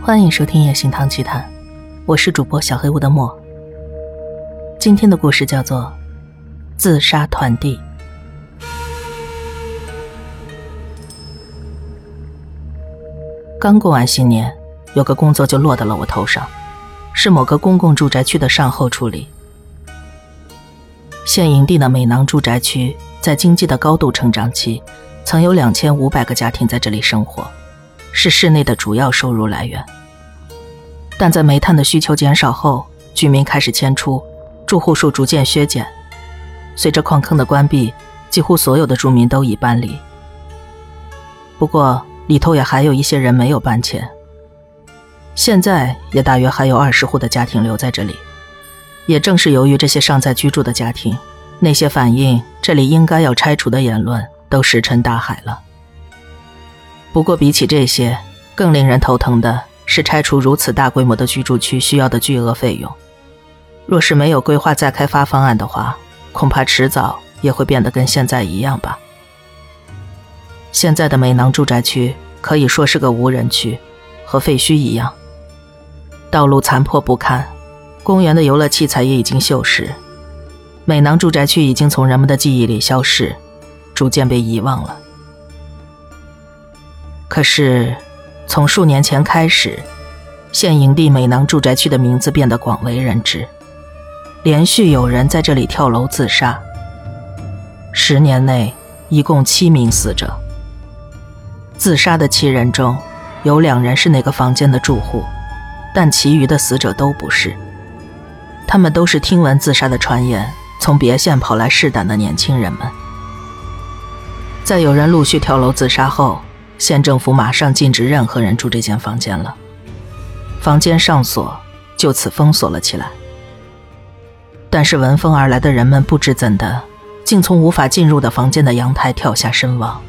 欢迎收听《夜行堂奇谈》，我是主播小黑屋的墨。今天的故事叫做《自杀团地》。刚过完新年，有个工作就落到了我头上，是某个公共住宅区的善后处理。现营地的美囊住宅区在经济的高度成长期，曾有两千五百个家庭在这里生活，是市内的主要收入来源。但在煤炭的需求减少后，居民开始迁出，住户数逐渐削减。随着矿坑的关闭，几乎所有的住民都已搬离。不过里头也还有一些人没有搬迁。现在也大约还有二十户的家庭留在这里。也正是由于这些尚在居住的家庭，那些反映这里应该要拆除的言论都石沉大海了。不过比起这些，更令人头疼的。是拆除如此大规模的居住区需要的巨额费用，若是没有规划再开发方案的话，恐怕迟早也会变得跟现在一样吧。现在的美囊住宅区可以说是个无人区，和废墟一样，道路残破不堪，公园的游乐器材也已经锈蚀，美囊住宅区已经从人们的记忆里消逝，逐渐被遗忘了。可是。从数年前开始，现营地美囊住宅区的名字变得广为人知，连续有人在这里跳楼自杀。十年内，一共七名死者。自杀的七人中，有两人是那个房间的住户，但其余的死者都不是。他们都是听闻自杀的传言，从别县跑来试胆的年轻人们。在有人陆续跳楼自杀后。县政府马上禁止任何人住这间房间了，房间上锁，就此封锁了起来。但是闻风而来的人们不知怎的，竟从无法进入的房间的阳台跳下身亡。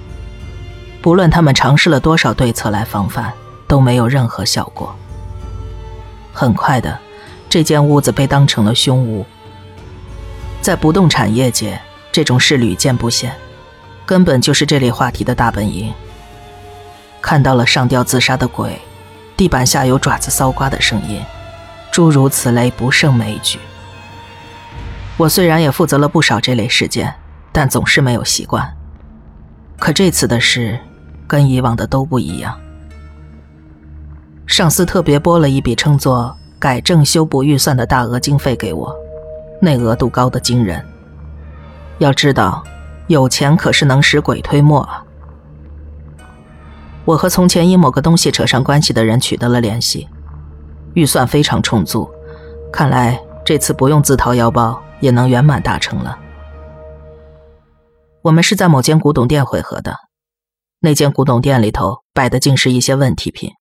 不论他们尝试了多少对策来防范，都没有任何效果。很快的，这间屋子被当成了凶屋。在不动产业界，这种事屡见不鲜，根本就是这类话题的大本营。看到了上吊自杀的鬼，地板下有爪子搔刮的声音，诸如此类不胜枚举。我虽然也负责了不少这类事件，但总是没有习惯。可这次的事，跟以往的都不一样。上司特别拨了一笔称作“改正修补预算”的大额经费给我，那额度高的惊人。要知道，有钱可是能使鬼推磨啊。我和从前因某个东西扯上关系的人取得了联系，预算非常充足，看来这次不用自掏腰包也能圆满达成了。我们是在某间古董店会合的，那间古董店里头摆的竟是一些问题品。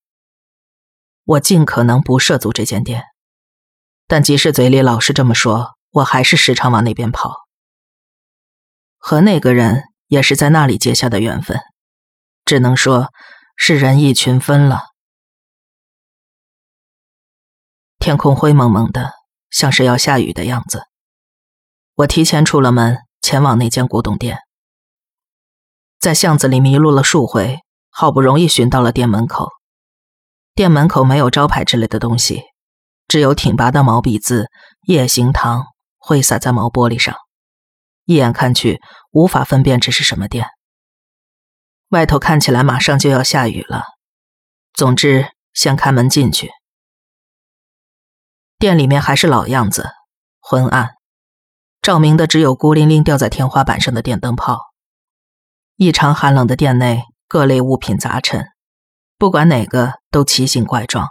我尽可能不涉足这间店，但即使嘴里老是这么说，我还是时常往那边跑。和那个人也是在那里结下的缘分，只能说。是人意群分了。天空灰蒙蒙的，像是要下雨的样子。我提前出了门，前往那间古董店。在巷子里迷路了数回，好不容易寻到了店门口。店门口没有招牌之类的东西，只有挺拔的毛笔字“夜行堂”挥洒在毛玻璃上，一眼看去无法分辨这是什么店。外头看起来马上就要下雨了，总之先开门进去。店里面还是老样子，昏暗，照明的只有孤零零吊在天花板上的电灯泡。异常寒冷的店内，各类物品杂陈，不管哪个都奇形怪状，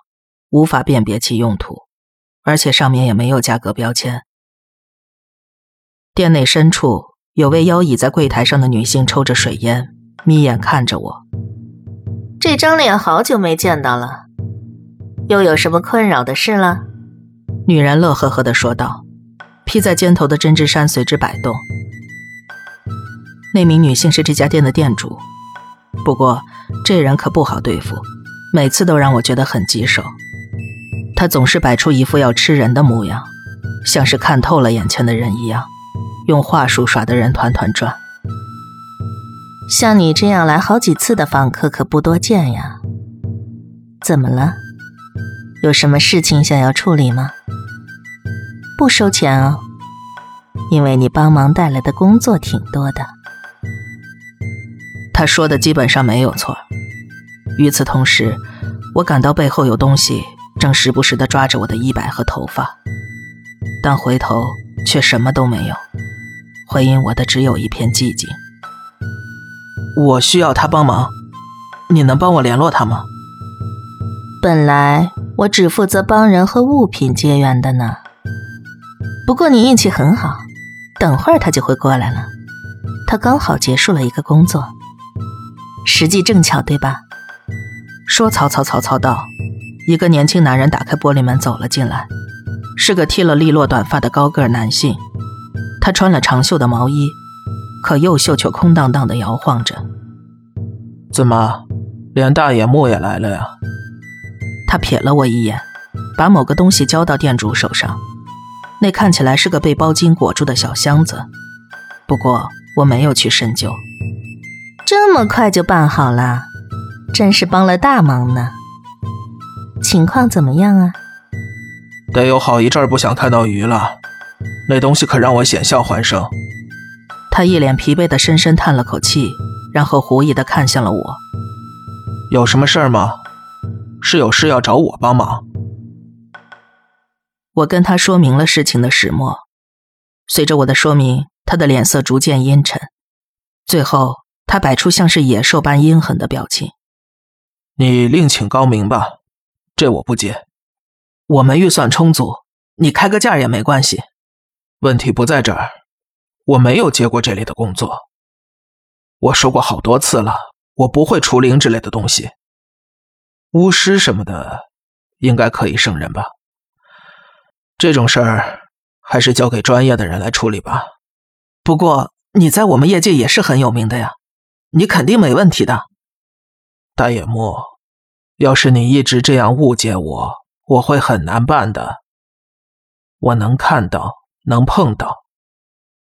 无法辨别其用途，而且上面也没有价格标签。店内深处有位腰倚在柜台上的女性抽着水烟。眯眼看着我，这张脸好久没见到了，又有什么困扰的事了？女人乐呵呵的说道。披在肩头的针织衫随之摆动。那名女性是这家店的店主，不过这人可不好对付，每次都让我觉得很棘手。她总是摆出一副要吃人的模样，像是看透了眼前的人一样，用话术耍得人团团转。像你这样来好几次的访客可不多见呀。怎么了？有什么事情想要处理吗？不收钱哦，因为你帮忙带来的工作挺多的。他说的基本上没有错。与此同时，我感到背后有东西正时不时的抓着我的衣摆和头发，但回头却什么都没有，回应我的只有一片寂静。我需要他帮忙，你能帮我联络他吗？本来我只负责帮人和物品结缘的呢。不过你运气很好，等会儿他就会过来了。他刚好结束了一个工作，时机正巧，对吧？说曹操，曹操到，一个年轻男人打开玻璃门走了进来，是个剃了利落短发的高个男性。他穿了长袖的毛衣。可右袖却空荡荡的摇晃着。怎么，连大野木也来了呀？他瞥了我一眼，把某个东西交到店主手上。那看起来是个被包巾裹住的小箱子。不过我没有去深究。这么快就办好了，真是帮了大忙呢。情况怎么样啊？得有好一阵不想看到鱼了。那东西可让我险象环生。他一脸疲惫的深深叹了口气，然后狐疑的看向了我。有什么事儿吗？是有事要找我帮忙？我跟他说明了事情的始末。随着我的说明，他的脸色逐渐阴沉，最后他摆出像是野兽般阴狠的表情。你另请高明吧，这我不接。我们预算充足，你开个价也没关系。问题不在这儿。我没有接过这类的工作。我说过好多次了，我不会除灵之类的东西。巫师什么的，应该可以胜任吧？这种事儿还是交给专业的人来处理吧。不过你在我们业界也是很有名的呀，你肯定没问题的。大野木，要是你一直这样误解我，我会很难办的。我能看到，能碰到。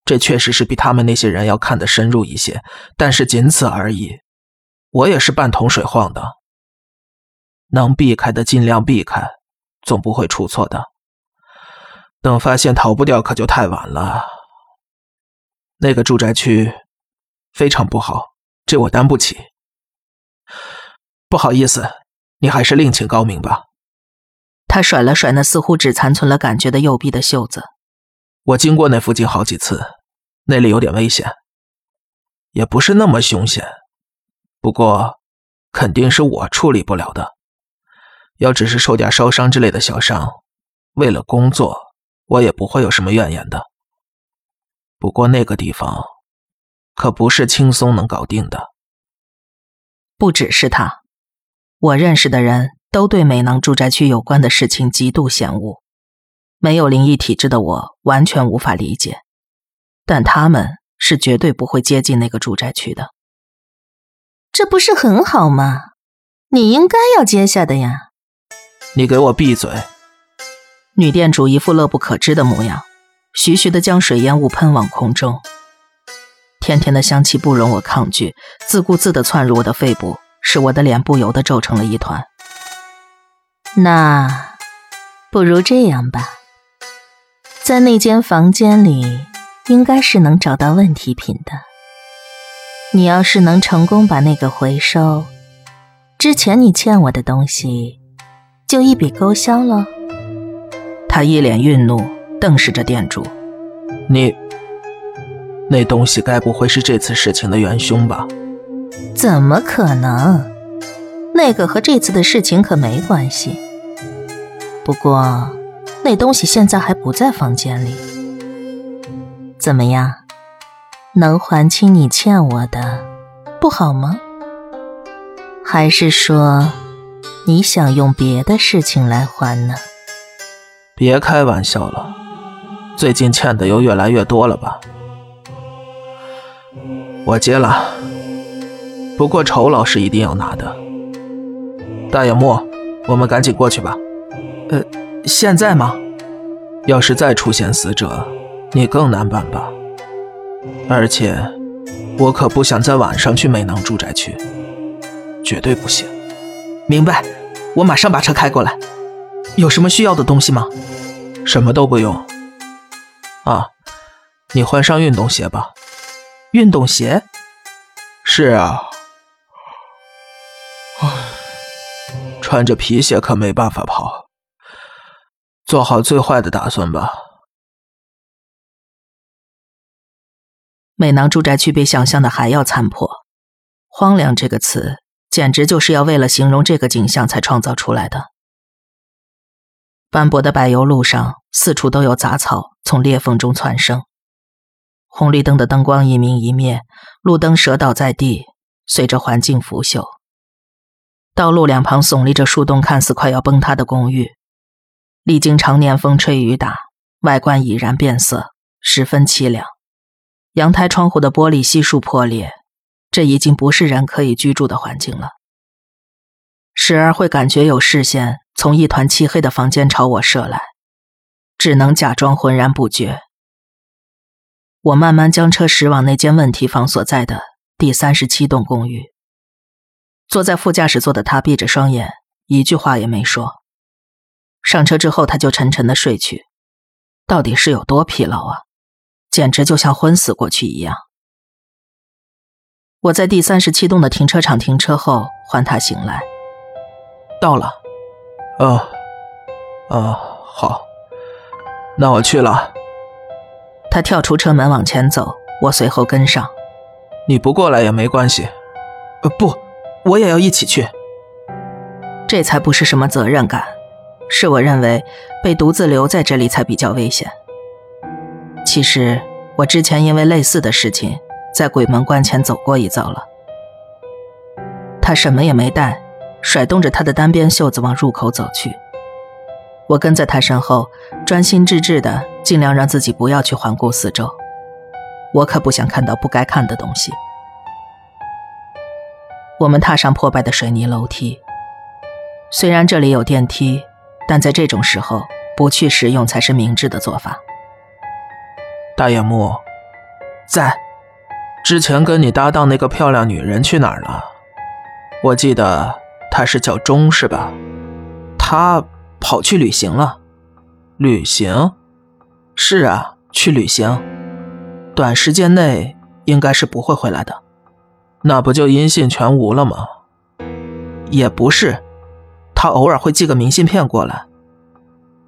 这确实是比他们那些人要看得深入一些，但是仅此而已。我也是半桶水晃的，能避开的尽量避开，总不会出错的。等发现逃不掉，可就太晚了。那个住宅区非常不好，这我担不起。不好意思，你还是另请高明吧。他甩了甩那似乎只残存了感觉的右臂的袖子。我经过那附近好几次，那里有点危险，也不是那么凶险，不过肯定是我处理不了的。要只是受点烧伤之类的小伤，为了工作，我也不会有什么怨言的。不过那个地方可不是轻松能搞定的。不只是他，我认识的人都对美囊住宅区有关的事情极度嫌恶。没有灵异体质的我完全无法理解，但他们是绝对不会接近那个住宅区的。这不是很好吗？你应该要接下的呀！你给我闭嘴！女店主一副乐不可支的模样，徐徐的将水烟雾喷往空中。甜甜的香气不容我抗拒，自顾自的窜入我的肺部，使我的脸不由得皱成了一团。那，不如这样吧。在那间房间里，应该是能找到问题品的。你要是能成功把那个回收，之前你欠我的东西，就一笔勾销了。他一脸愠怒，瞪视着店主：“你那东西该不会是这次事情的元凶吧？”“怎么可能？那个和这次的事情可没关系。不过……”那东西现在还不在房间里，怎么样？能还清你欠我的，不好吗？还是说你想用别的事情来还呢？别开玩笑了，最近欠的又越来越多了吧？我接了，不过酬劳是一定要拿的。大野木，我们赶紧过去吧。呃。现在吗？要是再出现死者，你更难办吧。而且，我可不想在晚上去美囊住宅区，绝对不行。明白，我马上把车开过来。有什么需要的东西吗？什么都不用。啊，你换上运动鞋吧。运动鞋？是啊。唉，穿着皮鞋可没办法跑。做好最坏的打算吧。美囊住宅区比想象的还要残破，荒凉这个词简直就是要为了形容这个景象才创造出来的。斑驳的柏油路上，四处都有杂草从裂缝中窜生。红绿灯的灯光一明一灭，路灯折倒在地，随着环境腐朽。道路两旁耸立着数栋看似快要崩塌的公寓，历经常年风吹雨打，外观已然变色，十分凄凉。阳台窗户的玻璃悉数破裂，这已经不是人可以居住的环境了。时而会感觉有视线从一团漆黑的房间朝我射来，只能假装浑然不觉。我慢慢将车驶往那间问题房所在的第三十七栋公寓。坐在副驾驶座的他闭着双眼，一句话也没说。上车之后，他就沉沉的睡去，到底是有多疲劳啊？简直就像昏死过去一样。我在第三十七栋的停车场停车后，唤他醒来。到了，啊，啊，好，那我去了。他跳出车门往前走，我随后跟上。你不过来也没关系。呃，不，我也要一起去。这才不是什么责任感，是我认为被独自留在这里才比较危险。其实我之前因为类似的事情，在鬼门关前走过一遭了。他什么也没带，甩动着他的单边袖子往入口走去。我跟在他身后，专心致志的，尽量让自己不要去环顾四周。我可不想看到不该看的东西。我们踏上破败的水泥楼梯，虽然这里有电梯，但在这种时候不去使用才是明智的做法。大野木，在。之前跟你搭档那个漂亮女人去哪儿了？我记得她是叫钟，是吧？她跑去旅行了。旅行？是啊，去旅行。短时间内应该是不会回来的。那不就音信全无了吗？也不是，他偶尔会寄个明信片过来。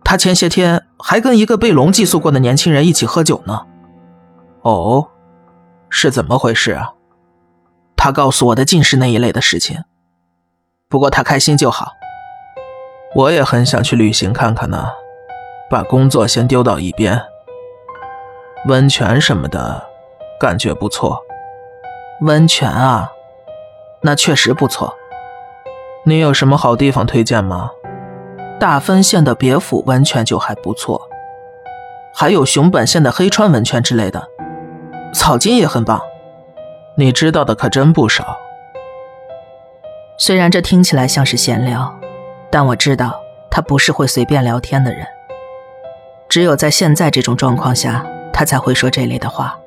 他前些天还跟一个被龙寄宿过的年轻人一起喝酒呢。哦，是怎么回事啊？他告诉我的尽是那一类的事情。不过他开心就好。我也很想去旅行看看呢，把工作先丢到一边。温泉什么的，感觉不错。温泉啊，那确实不错。你有什么好地方推荐吗？大分县的别府温泉就还不错，还有熊本县的黑川温泉之类的，草津也很棒。你知道的可真不少。虽然这听起来像是闲聊，但我知道他不是会随便聊天的人。只有在现在这种状况下，他才会说这类的话。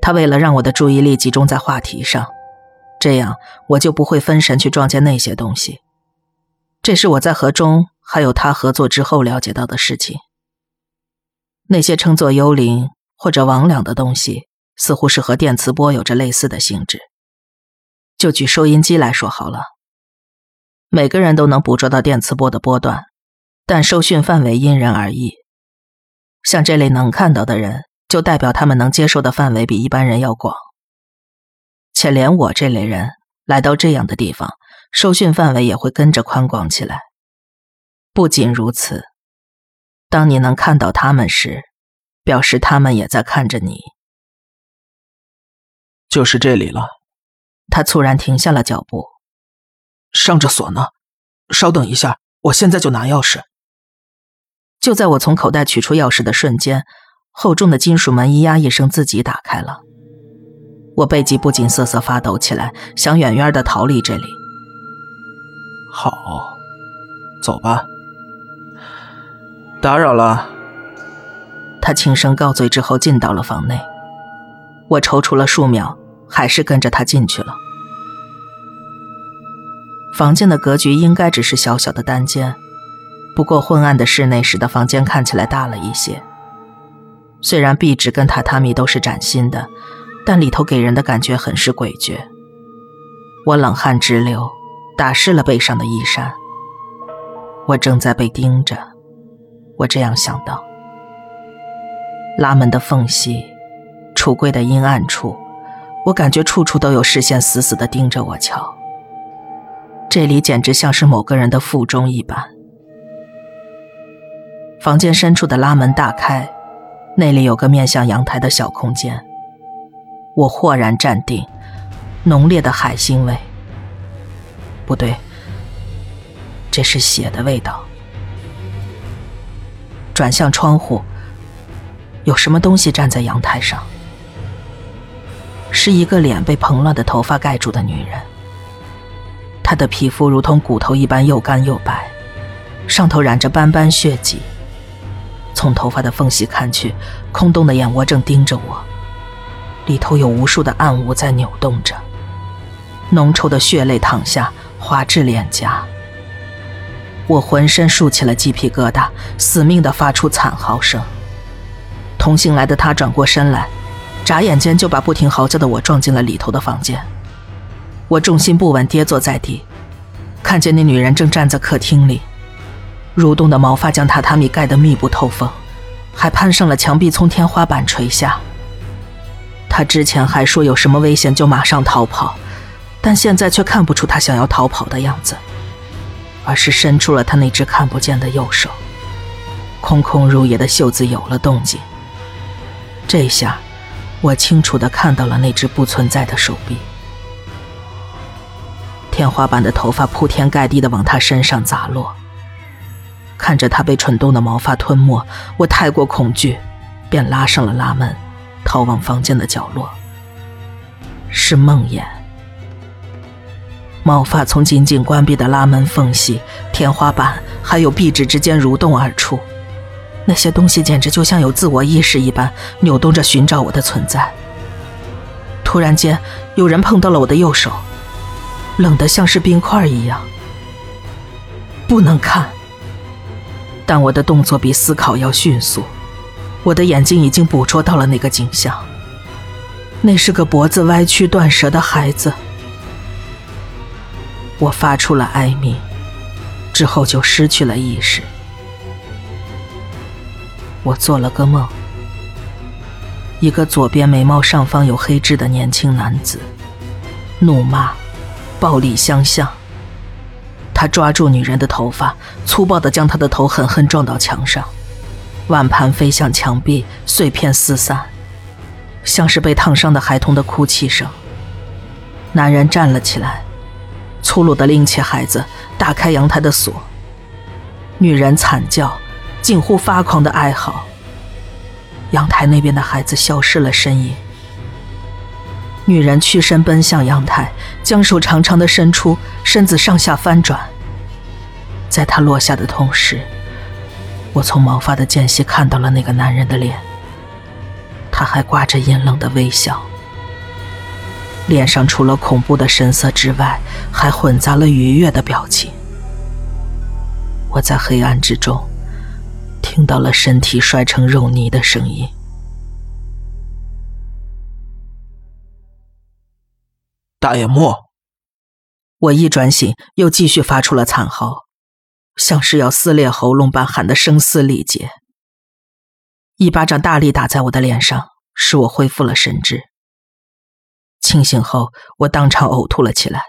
他为了让我的注意力集中在话题上，这样我就不会分神去撞见那些东西。这是我在和钟还有他合作之后了解到的事情。那些称作幽灵或者魍魉的东西，似乎是和电磁波有着类似的性质。就举收音机来说好了，每个人都能捕捉到电磁波的波段，但收讯范围因人而异。像这类能看到的人，就代表他们能接受的范围比一般人要广。且连我这类人来到这样的地方。受训范围也会跟着宽广起来。不仅如此，当你能看到他们时，表示他们也在看着你。就是这里了。他猝然停下了脚步。上着锁呢，稍等一下，我现在就拿钥匙。就在我从口袋取出钥匙的瞬间，厚重的金属门咿呀一声自己打开了。我背脊不禁瑟瑟发抖起来，想远远的逃离这里。好，走吧。打扰了。他轻声告罪之后，进到了房内。我踌躇了数秒，还是跟着他进去了。房间的格局应该只是小小的单间，不过昏暗的室内使得房间看起来大了一些。虽然壁纸跟榻榻米都是崭新的，但里头给人的感觉很是诡谲。我冷汗直流，打湿了背上的衣衫。我正在被盯着，我这样想到。拉门的缝隙，橱柜的阴暗处，我感觉处处都有视线死死地盯着我瞧。这里简直像是某个人的腹中一般。房间深处的拉门大开。那里有个面向阳台的小空间，我豁然站定，浓烈的海腥味。不对，这是血的味道。转向窗户，有什么东西站在阳台上？是一个脸被蓬乱的头发盖住的女人，她的皮肤如同骨头一般又干又白，上头染着斑斑血迹。从头发的缝隙看去，空洞的眼窝正盯着我，里头有无数的暗物在扭动着，浓稠的血泪淌下，滑至脸颊。我浑身竖起了鸡皮疙瘩，死命地发出惨嚎声。同行来的他转过身来，眨眼间就把不停嚎叫的我撞进了里头的房间。我重心不稳，跌坐在地，看见那女人正站在客厅里。蠕动的毛发将榻榻米盖得密不透风，还攀上了墙壁，从天花板垂下。他之前还说有什么危险就马上逃跑，但现在却看不出他想要逃跑的样子，而是伸出了他那只看不见的右手。空空如也的袖子有了动静。这下，我清楚地看到了那只不存在的手臂。天花板的头发铺天盖地地往他身上砸落。看着他被蠢动的毛发吞没，我太过恐惧，便拉上了拉门，逃往房间的角落。是梦魇。毛发从紧紧关闭的拉门缝隙、天花板还有壁纸之间蠕动而出，那些东西简直就像有自我意识一般，扭动着寻找我的存在。突然间，有人碰到了我的右手，冷得像是冰块一样。不能看。但我的动作比思考要迅速，我的眼睛已经捕捉到了那个景象。那是个脖子歪曲、断舌的孩子。我发出了哀鸣，之后就失去了意识。我做了个梦，一个左边眉毛上方有黑痣的年轻男子，怒骂，暴力相向。他抓住女人的头发，粗暴地将她的头狠狠撞到墙上，碗盘飞向墙壁，碎片四散，像是被烫伤的孩童的哭泣声。男人站了起来，粗鲁地拎起孩子，打开阳台的锁。女人惨叫，近乎发狂的哀嚎。阳台那边的孩子消失了身影。女人屈身奔向阳台，将手长长的伸出，身子上下翻转。在她落下的同时，我从毛发的间隙看到了那个男人的脸。他还挂着阴冷的微笑，脸上除了恐怖的神色之外，还混杂了愉悦的表情。我在黑暗之中听到了身体摔成肉泥的声音。大眼莫，我一转醒，又继续发出了惨嚎，像是要撕裂喉咙般喊得声嘶力竭。一巴掌大力打在我的脸上，使我恢复了神智。清醒后，我当场呕吐了起来，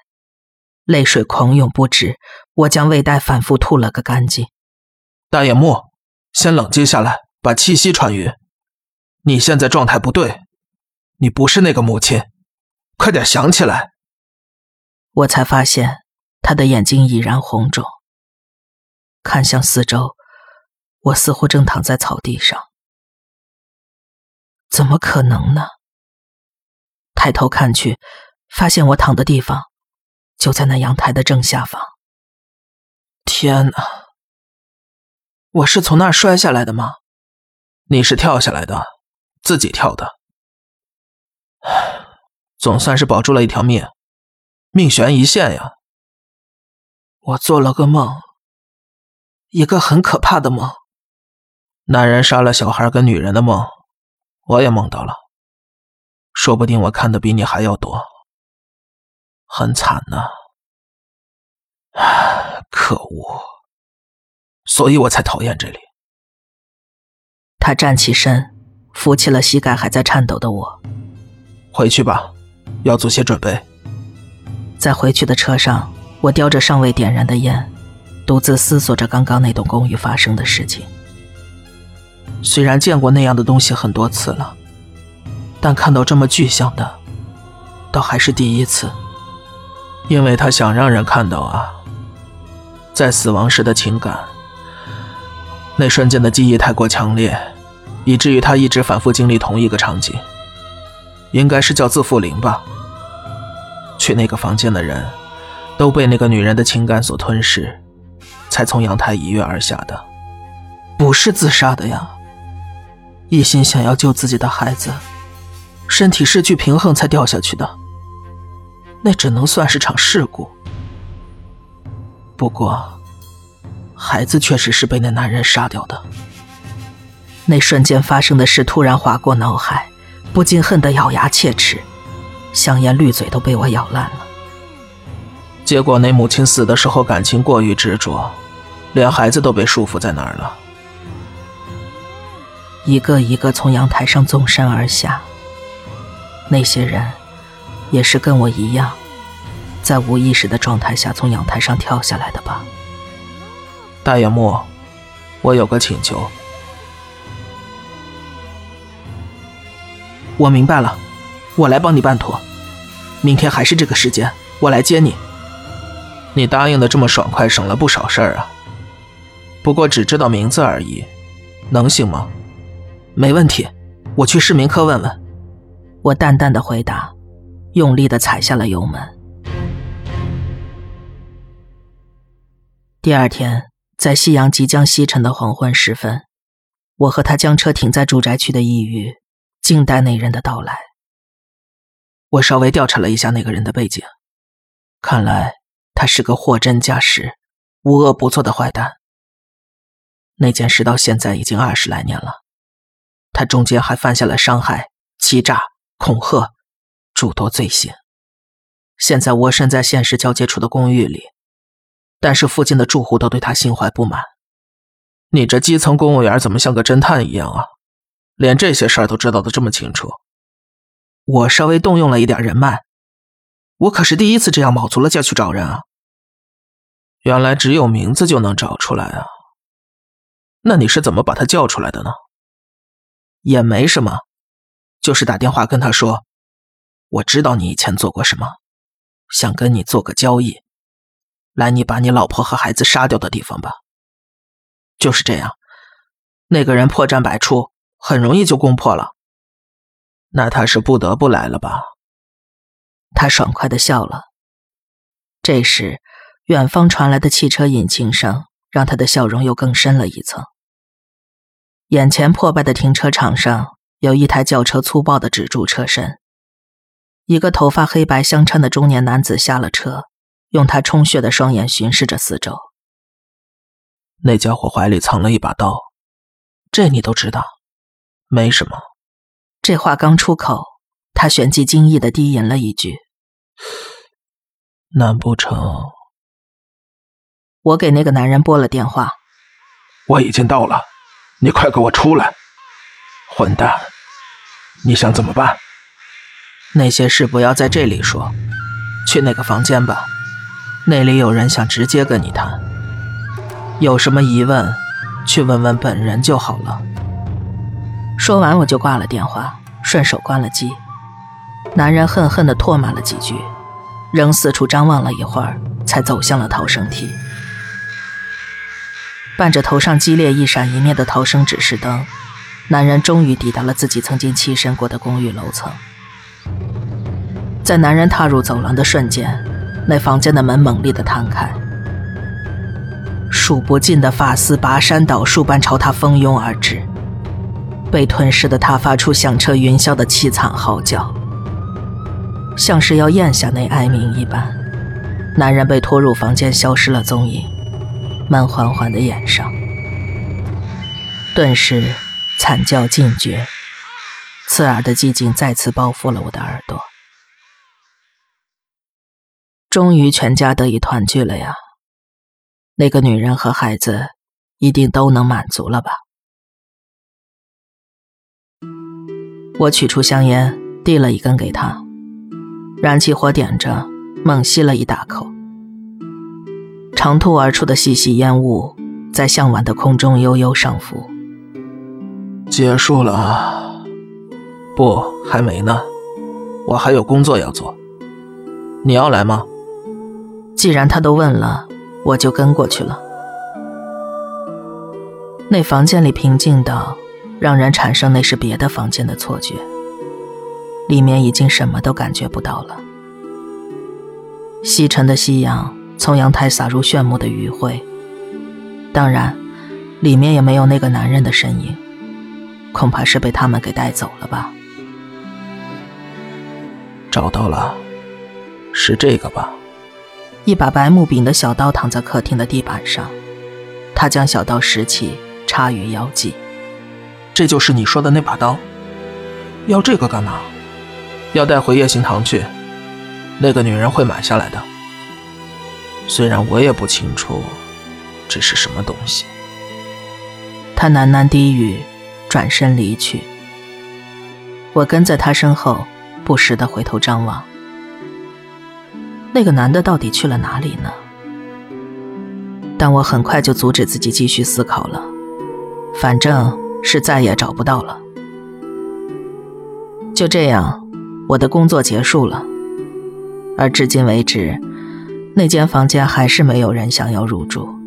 泪水狂涌不止。我将胃袋反复吐了个干净。大眼木，先冷静下来，把气息喘匀。你现在状态不对，你不是那个母亲。快点想起来！我才发现他的眼睛已然红肿。看向四周，我似乎正躺在草地上。怎么可能呢？抬头看去，发现我躺的地方就在那阳台的正下方。天哪！我是从那儿摔下来的吗？你是跳下来的，自己跳的。总算是保住了一条命，命悬一线呀！我做了个梦，一个很可怕的梦。男人杀了小孩跟女人的梦，我也梦到了。说不定我看的比你还要多，很惨呐。唉，可恶！所以我才讨厌这里。他站起身，扶起了膝盖还在颤抖的我。回去吧，要做些准备。在回去的车上，我叼着尚未点燃的烟，独自思索着刚刚那栋公寓发生的事情。虽然见过那样的东西很多次了。但看到这么具象的，倒还是第一次。因为他想让人看到啊，在死亡时的情感，那瞬间的记忆太过强烈，以至于他一直反复经历同一个场景。应该是叫自负灵吧。去那个房间的人，都被那个女人的情感所吞噬，才从阳台一跃而下的，不是自杀的呀。一心想要救自己的孩子。身体失去平衡才掉下去的，那只能算是场事故。不过，孩子确实是被那男人杀掉的。那瞬间发生的事突然划过脑海，不禁恨得咬牙切齿，香烟绿嘴都被我咬烂了。结果那母亲死的时候感情过于执着，连孩子都被束缚在那儿了。一个一个从阳台上纵身而下。那些人，也是跟我一样，在无意识的状态下从阳台上跳下来的吧？大野木，我有个请求。我明白了，我来帮你办妥。明天还是这个时间，我来接你。你答应的这么爽快，省了不少事儿啊。不过只知道名字而已，能行吗？没问题，我去市民科问问。我淡淡的回答，用力的踩下了油门。第二天，在夕阳即将西沉的黄昏时分，我和他将车停在住宅区的一隅，静待那人的到来。我稍微调查了一下那个人的背景，看来他是个货真价实、无恶不作的坏蛋。那件事到现在已经二十来年了，他中间还犯下了伤害、欺诈。恐吓，诸多罪行。现在我身在现实交界处的公寓里，但是附近的住户都对他心怀不满。你这基层公务员怎么像个侦探一样啊？连这些事儿都知道的这么清楚？我稍微动用了一点人脉，我可是第一次这样卯足了劲去找人啊。原来只有名字就能找出来啊？那你是怎么把他叫出来的呢？也没什么。就是打电话跟他说：“我知道你以前做过什么，想跟你做个交易，来你把你老婆和孩子杀掉的地方吧。”就是这样，那个人破绽百出，很容易就攻破了。那他是不得不来了吧？他爽快的笑了。这时，远方传来的汽车引擎声让他的笑容又更深了一层。眼前破败的停车场上。有一台轿车粗暴的止住车身，一个头发黑白相衬的中年男子下了车，用他充血的双眼巡视着四周。那家伙怀里藏了一把刀，这你都知道？没什么。这话刚出口，他旋即惊异的低吟了一句：“难不成？”我给那个男人拨了电话，我已经到了，你快给我出来！混蛋！你想怎么办？那些事不要在这里说，去那个房间吧，那里有人想直接跟你谈。有什么疑问，去问问本人就好了。说完我就挂了电话，顺手关了机。男人恨恨地唾骂了几句，仍四处张望了一会儿，才走向了逃生梯。伴着头上激烈一闪一灭的逃生指示灯。男人终于抵达了自己曾经栖身过的公寓楼层。在男人踏入走廊的瞬间，那房间的门猛烈的弹开，数不尽的发丝拔山倒树般朝他蜂拥而至。被吞噬的他发出响彻云霄的凄惨嚎叫，像是要咽下那哀鸣一般。男人被拖入房间，消失了踪影。慢缓缓的掩上，顿时惨叫尽绝，刺耳的寂静再次包覆了我的耳朵。终于全家得以团聚了呀！那个女人和孩子一定都能满足了吧？我取出香烟，递了一根给他，燃起火点着，猛吸了一大口。长吐而出的细细烟雾在向晚的空中悠悠上浮。结束了？不，还没呢，我还有工作要做。你要来吗？既然他都问了，我就跟过去了。那房间里平静到让人产生那是别的房间的错觉，里面已经什么都感觉不到了。西沉的夕阳从阳台洒入炫目的余晖，当然，里面也没有那个男人的身影，恐怕是被他们给带走了吧。找到了，是这个吧？一把白木柄的小刀躺在客厅的地板上，他将小刀拾起，插于腰际。这就是你说的那把刀？要这个干嘛？要带回夜行堂去，那个女人会买下来的。虽然我也不清楚这是什么东西。他喃喃低语，转身离去。我跟在他身后，不时的回头张望。那个男的到底去了哪里呢？但我很快就阻止自己继续思考了，反正是再也找不到了。就这样，我的工作结束了，而至今为止，那间房间还是没有人想要入住。